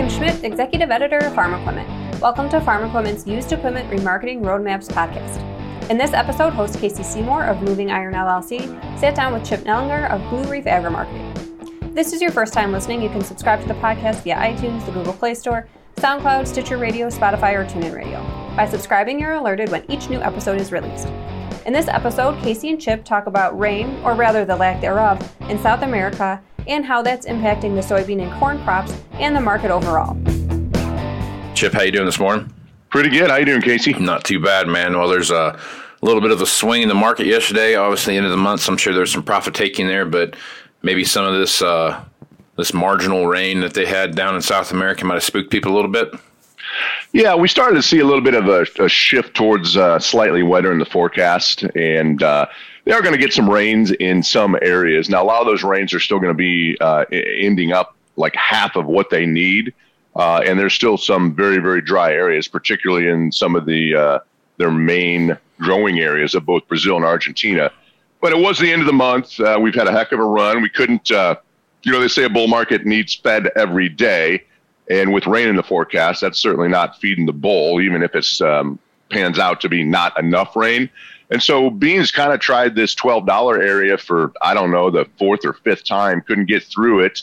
Kim Schmidt, Executive Editor of Farm Equipment. Welcome to Farm Equipment's Used Equipment Remarketing Roadmaps podcast. In this episode, host Casey Seymour of Moving Iron LLC sat down with Chip Nellinger of Blue Reef Agri-Marketing. If this is your first time listening, you can subscribe to the podcast via iTunes, the Google Play Store, SoundCloud, Stitcher Radio, Spotify, or TuneIn Radio. By subscribing, you're alerted when each new episode is released. In this episode, Casey and Chip talk about rain, or rather the lack thereof, in South America and how that's impacting the soybean and corn crops and the market overall. Chip, how you doing this morning? Pretty good. How you doing, Casey? Not too bad, man. Well, there's a little bit of a swing in the market yesterday. Obviously, end of the month, so I'm sure there's some profit taking there, but maybe some of this uh, this marginal rain that they had down in South America might have spooked people a little bit. Yeah, we started to see a little bit of a, a shift towards uh, slightly wetter in the forecast, and uh, they are going to get some rains in some areas. Now, a lot of those rains are still going to be uh, ending up like half of what they need, uh, and there's still some very very dry areas, particularly in some of the uh, their main growing areas of both Brazil and Argentina. But it was the end of the month. Uh, we've had a heck of a run. We couldn't, you know, they say a bull market needs fed every day. And with rain in the forecast, that's certainly not feeding the bull, even if it um, pans out to be not enough rain. And so Beans kind of tried this $12 area for, I don't know, the fourth or fifth time, couldn't get through it.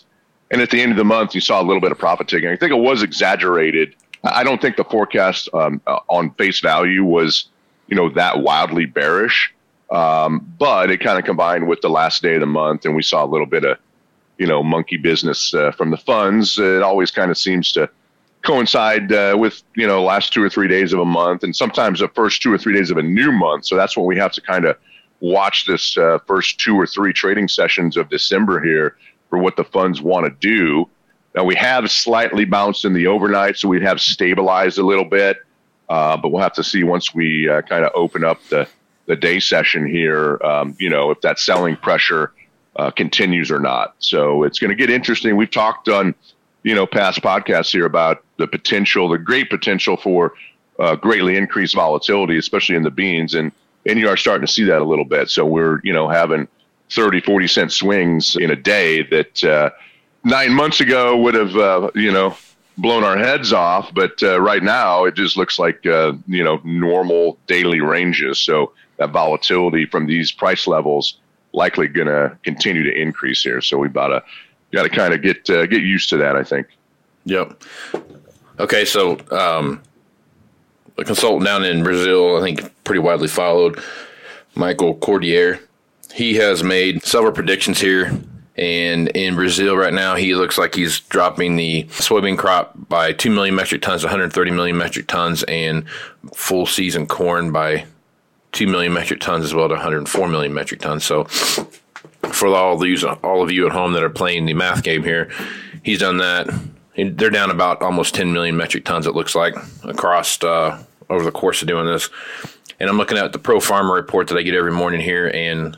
And at the end of the month, you saw a little bit of profit taking. I think it was exaggerated. I don't think the forecast um, uh, on face value was, you know, that wildly bearish. Um, but it kind of combined with the last day of the month, and we saw a little bit of you know monkey business uh, from the funds. It always kind of seems to coincide uh, with you know last two or three days of a month, and sometimes the first two or three days of a new month. So that's when we have to kind of watch this uh, first two or three trading sessions of December here for what the funds want to do. Now we have slightly bounced in the overnight, so we have stabilized a little bit, uh, but we'll have to see once we uh, kind of open up the the day session here. Um, you know, if that selling pressure uh, continues or not. So it's going to get interesting. We've talked on, you know, past podcasts here about the potential, the great potential for uh, greatly increased volatility, especially in the beans. And, and you are starting to see that a little bit. So we're, you know, having 30, 40 cent swings in a day that uh, nine months ago would have, uh, you know, blown our heads off. But uh, right now it just looks like, uh, you know, normal daily ranges. So that volatility from these price levels likely going to continue to increase here. So we've got to got to kind of get uh, get used to that. I think. Yep. Okay, so um, a consultant down in Brazil, I think pretty widely followed, Michael Cordier. He has made several predictions here. And in Brazil right now, he looks like he's dropping the soybean crop by 2 million metric tons, 130 million metric tons, and full season corn by 2 million metric tons as well to 104 million metric tons. So for all you, all of you at home that are playing the math game here, he's done that. They're down about almost 10 million metric tons. It looks like across uh, over the course of doing this. And I'm looking at the Pro Farmer report that I get every morning here, and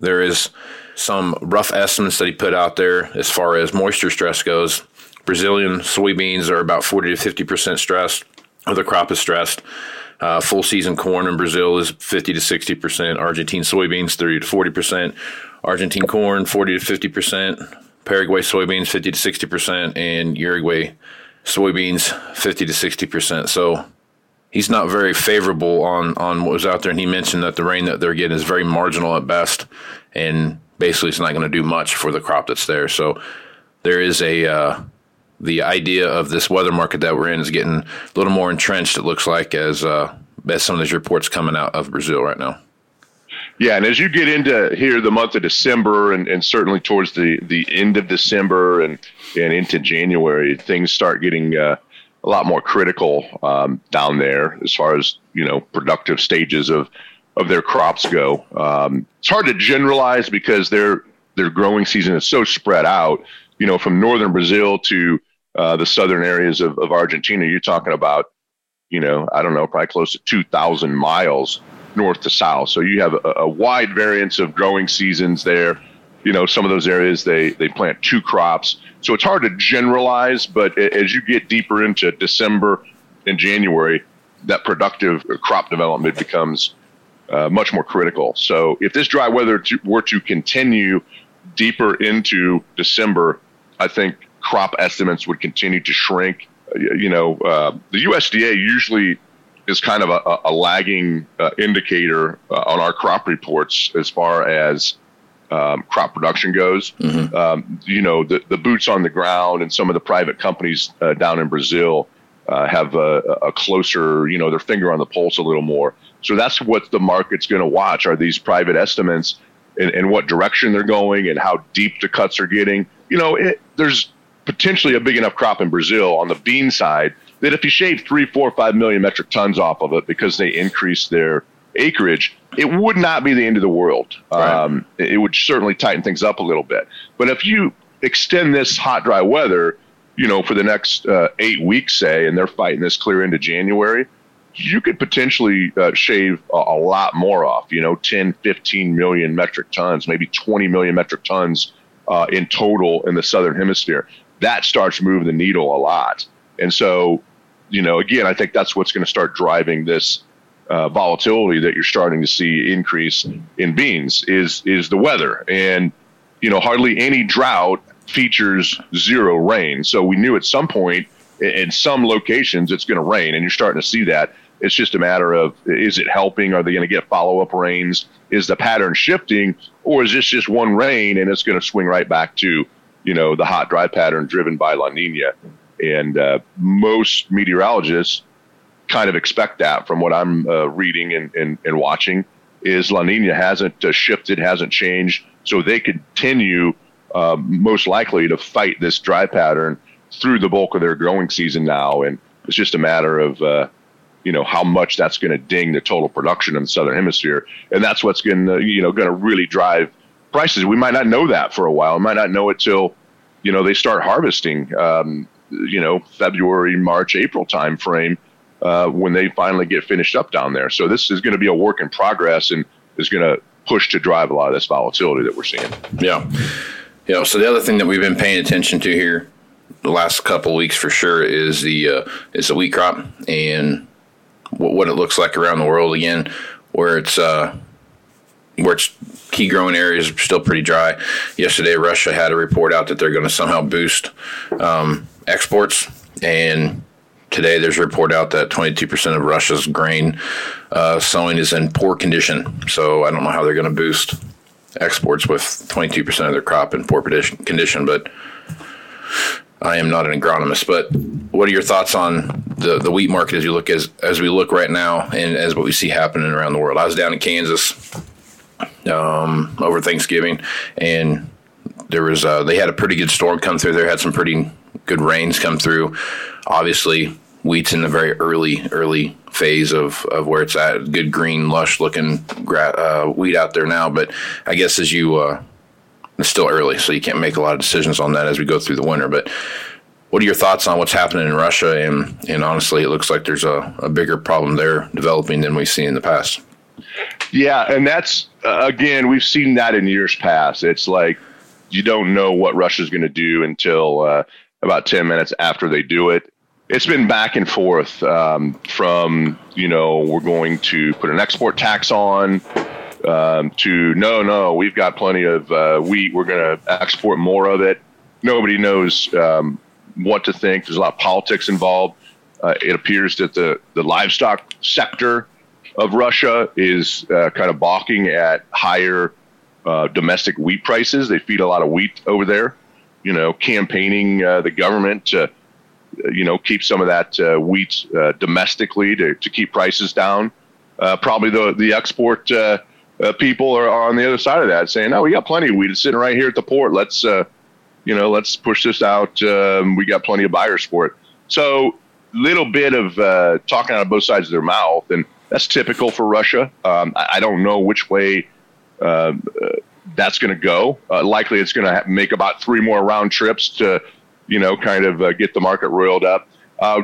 there is some rough estimates that he put out there as far as moisture stress goes. Brazilian soybeans are about 40 to 50 percent stressed, or the crop is stressed. Uh, full season corn in Brazil is 50 to 60 percent. Argentine soybeans 30 to 40 percent. Argentine corn 40 to 50 percent. Paraguay soybeans 50 to 60 percent, and Uruguay soybeans 50 to 60 percent. So he's not very favorable on on what was out there, and he mentioned that the rain that they're getting is very marginal at best, and basically it's not going to do much for the crop that's there. So there is a uh, the idea of this weather market that we're in is getting a little more entrenched. It looks like as uh, as some of these reports coming out of Brazil right now. Yeah, and as you get into here the month of December, and, and certainly towards the, the end of December and and into January, things start getting uh, a lot more critical um, down there as far as you know productive stages of of their crops go. Um, it's hard to generalize because their their growing season is so spread out. You know, from northern Brazil to uh, the southern areas of, of Argentina, you're talking about, you know, I don't know, probably close to 2,000 miles north to south. So you have a, a, wide variance of growing seasons there. You know, some of those areas they, they plant two crops. So it's hard to generalize, but as you get deeper into December and January, that productive crop development becomes uh, much more critical. So if this dry weather to, were to continue deeper into December, I think crop estimates would continue to shrink. You know, uh, the USDA usually is kind of a, a lagging uh, indicator uh, on our crop reports as far as um, crop production goes. Mm-hmm. Um, you know, the, the boots on the ground and some of the private companies uh, down in Brazil uh, have a, a, closer, you know, their finger on the pulse a little more. So that's what the market's going to watch are these private estimates and, and, what direction they're going and how deep the cuts are getting. You know, it, there's potentially a big enough crop in Brazil on the bean side that if you shave three, four, five million metric tons off of it because they increase their acreage, it would not be the end of the world. Right. Um, it would certainly tighten things up a little bit. But if you extend this hot, dry weather, you know, for the next uh, eight weeks, say, and they're fighting this clear into January, you could potentially uh, shave a, a, lot more off, you know, 10, 15 million metric tons, maybe 20 million metric tons uh, in total in the southern hemisphere. That starts moving the needle a lot. And so, you know, again, I think that's what's going to start driving this uh, volatility that you're starting to see increase in beans is is the weather. And, you know, hardly any drought features zero rain. So we knew at some point in some locations it's going to rain, and you're starting to see that. It's just a matter of is it helping? Are they going to get follow up rains? Is the pattern shifting, or is this just one rain and it's going to swing right back to you know the hot dry pattern driven by La Nina? And uh, most meteorologists kind of expect that from what I'm uh, reading and, and, and, watching is La Nina hasn't uh, shifted, hasn't changed, so they continue uh, most likely to fight this dry pattern through the bulk of their growing season now, and it's just a matter of uh, you know how much that's going to ding the total production in the southern hemisphere, and that's what's going to you know going to really drive prices. We might not know that for a while. We might not know it till you know they start harvesting. Um, you know February, March, April time frame uh, when they finally get finished up down there. So this is going to be a work in progress and is going to push to drive a lot of this volatility that we're seeing. Yeah. Yeah. So the other thing that we've been paying attention to here the last couple weeks for sure is the uh, is the wheat crop and what, what, it looks like around the world again, where it's uh, where it's key growing areas are still pretty dry. Yesterday, Russia had a report out that they're going to somehow boost um, exports, and today there's a report out that 22% of Russia's grain uh, sowing is in poor condition. So I don't know how they're going to boost exports with 22% of their crop in poor condition, but I am not an agronomist, but what are your thoughts on the, the wheat market as you look as as we look right now and as what we see happening around the world? I was down in Kansas um, over Thanksgiving, and there was uh, they had a pretty good storm come through. There had some pretty good rains come through. Obviously, wheat's in the very early early phase of, of where it's at. Good green, lush looking gra- uh, wheat out there now, but I guess as you uh, it's still early, so you can't make a lot of decisions on that as we go through the winter. But what are your thoughts on what's happening in Russia? And, and honestly, it looks like there's a, a bigger problem there developing than we've seen in the past. Yeah, and that's uh, again, we've seen that in years past. It's like you don't know what Russia's going to do until uh, about 10 minutes after they do it. It's been back and forth um, from, you know, we're going to put an export tax on um, to no, no, we've got plenty of uh, wheat. We're going to export more of it. Nobody knows um, what to think. There's a lot of politics involved. Uh, it appears that the, the livestock sector of Russia is uh, kind of balking at higher uh, domestic wheat prices. They feed a lot of wheat over there, you know, campaigning uh, the government to, uh, you know, keep some of that wheat domestically to, to keep prices down. probably the, the export uh, people are, are, on the other side of that saying, "No, we got plenty of wheat. It's sitting right here at the port. Let's, uh, you know, let's push this out. Um, we got plenty of buyers for it." So, little bit of uh, talking out of both sides of their mouth, and that's typical for Russia. Um, I, I, don't know which way uh, that's going to go. Uh, likely, it's going to make about three more round trips to, you know, kind of uh, get the market roiled up.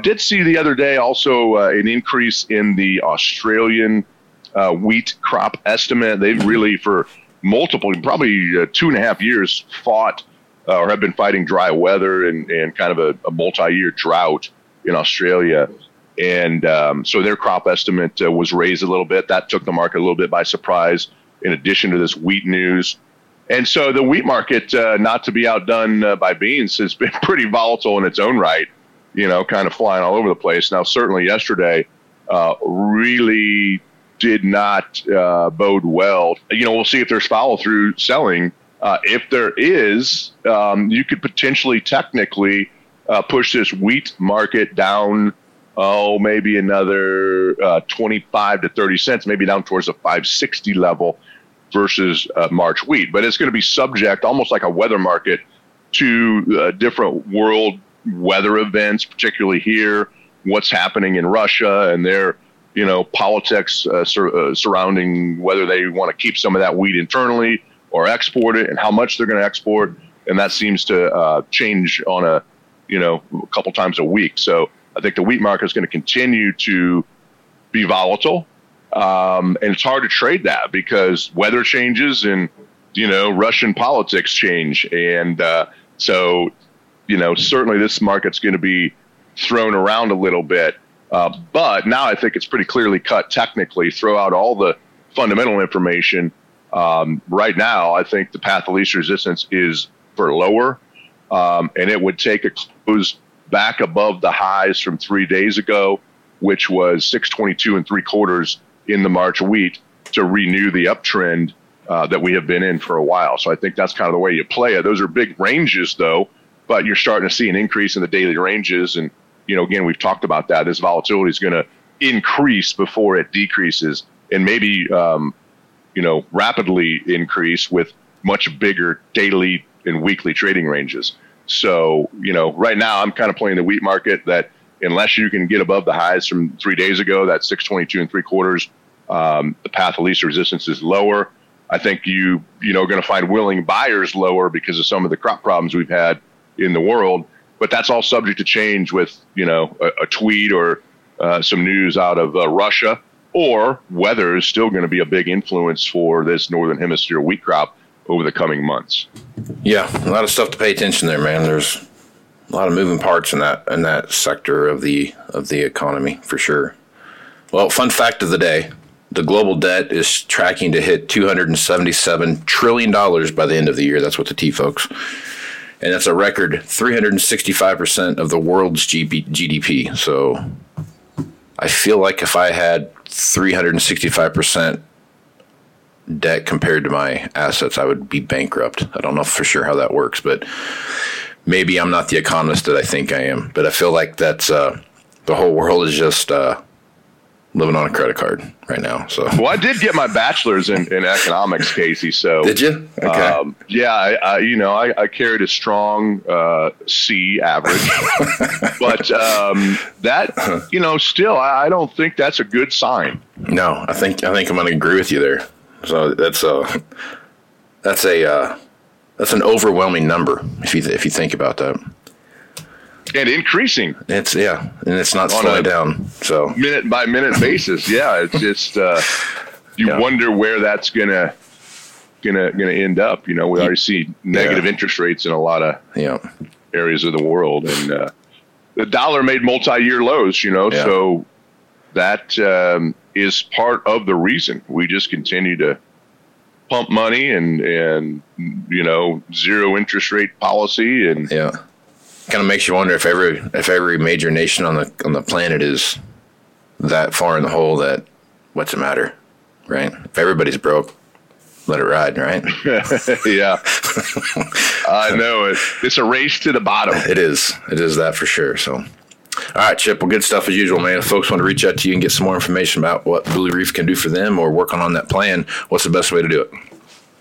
did see the other day also an increase in the Australian uh, wheat crop estimate. They've really, for multiple, probably uh, two and a half years, fought uh, or have been fighting dry weather and, and kind of a, a multi-year drought in Australia. And um, so their crop estimate uh, was raised a little bit. That took the market a little bit by surprise. In addition to this wheat news, And so the wheat market, uh, not to be outdone uh, by beans, has been pretty volatile in its own right. You know, kind of flying all over the place. Now, certainly yesterday, uh, really did not uh, bode well. You know, we'll see if there's follow through selling. Uh, if there is, um, you could potentially, technically, push this wheat market down. Oh, maybe another 25 to 30 cents, maybe down towards the 560 level versus uh, March wheat. But it's going to be subject, almost like a weather market, to uh, different world weather events, particularly here, what's happening in Russia and their you know politics uh, sur- uh, surrounding whether they want to keep some of that wheat internally or export it and how much they're going to export. And that seems to uh, change on a you know a couple times a week. So I think the wheat market is going to continue to be volatile. Um, and it's hard to trade that because weather changes and, you know, Russian politics change. And uh, so, you know, certainly this market's going to be thrown around a little bit. Uh, but now I think it's pretty clearly cut technically. Throw out all the fundamental information. Um, right now, I think the path of least resistance is for lower, um, and it would take a close back above the highs from three days ago, which was 622 and three quarters in the March wheat to renew the uptrend uh, that we have been in for a while. So I think that's kind of the way you play it. Those are big ranges, though, but you're starting to see an increase in the daily ranges. And, you know, again, we've talked about that. This volatility is going to increase before it decreases and maybe, um, you know, rapidly increase with much bigger daily and weekly trading ranges. So, you know, right now I'm kind of playing the wheat market that unless you can get above the highs from three days ago, that 622 and three quarters, um, the path of least resistance is lower. I think you you know going to find willing buyers lower because of some of the crop problems we've had in the world. But that's all subject to change with you know a, a tweet or uh, some news out of uh, Russia, or weather is still going to be a big influence for this northern hemisphere wheat crop over the coming months. Yeah, a lot of stuff to pay attention there, man. There's a lot of moving parts in that in that sector of the of the economy for sure. Well, fun fact of the day: the global debt is tracking to hit 277 trillion dollars by the end of the year. That's what the T folks, and that's a record 365 percent of the world's GDP. So, I feel like if I had 365 percent debt compared to my assets, I would be bankrupt. I don't know for sure how that works, but maybe I'm not the economist that I think I am, but I feel like that's uh, the whole world is just uh, living on a credit card right now. So, well, I did get my bachelor's in, in economics, Casey. So, did you? Okay. Um, yeah, I, I, you know, I, I carried a strong uh, C average, but um, that, you know, still, I, I don't think that's a good sign. No, I think I think I'm going to agree with you there. So that's a that's a uh, that's an overwhelming number if you if you think about that. And increasing. It's yeah, and it's not slowing down. So minute by minute basis, yeah, it's just uh, you yeah. wonder where that's gonna gonna gonna end up. You know, we already see negative yeah. interest rates in a lot of yeah. areas of the world, and uh, the dollar made multi-year lows. You know, so that um, is part of the reason. We just continue to pump money and and you know zero interest rate policy and yeah. Kind of makes you wonder if every if every major nation on the on the planet is that far in the hole that what's the matter right? If everybody's broke let it ride right? Yeah. I know it. It's a race to the bottom. It is. It is that for sure so all right, Chip. Well, good stuff as usual, man. If folks want to reach out to you and get some more information about what Blue Reef can do for them or working on that plan, what's the best way to do it?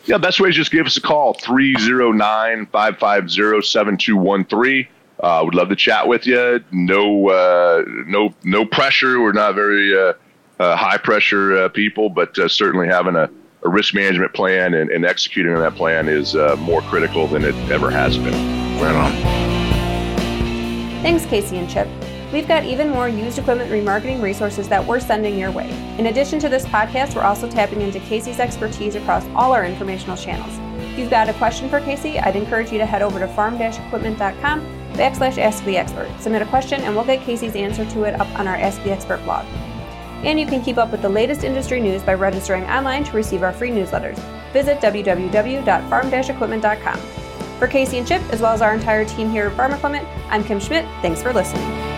Yeah, best way is just give us a call 309 550 7213. Uh, would love to chat with you. No, uh, no, no pressure. We're not very uh, uh high pressure uh, people, but uh, certainly having a, a, risk management plan and, and, executing on that plan is more critical than it ever has been. Right on. Thanks, Casey and Chip. We've got even more used equipment remarketing resources that we're sending your way. In addition to this podcast, we're also tapping into Casey's expertise across all our informational channels. If you've got a question for Casey, I'd encourage you to head over to farm-equipment.com backslash ask the expert. Submit a question and we'll get Casey's answer to it up on our Ask the Expert blog. And you can keep up with the latest industry news by registering online to receive our free newsletters. visit www.farm-equipment.com. For Casey and Chip, as well as our entire team here at Farm Equipment, I'm Kim Schmidt. Thanks for listening.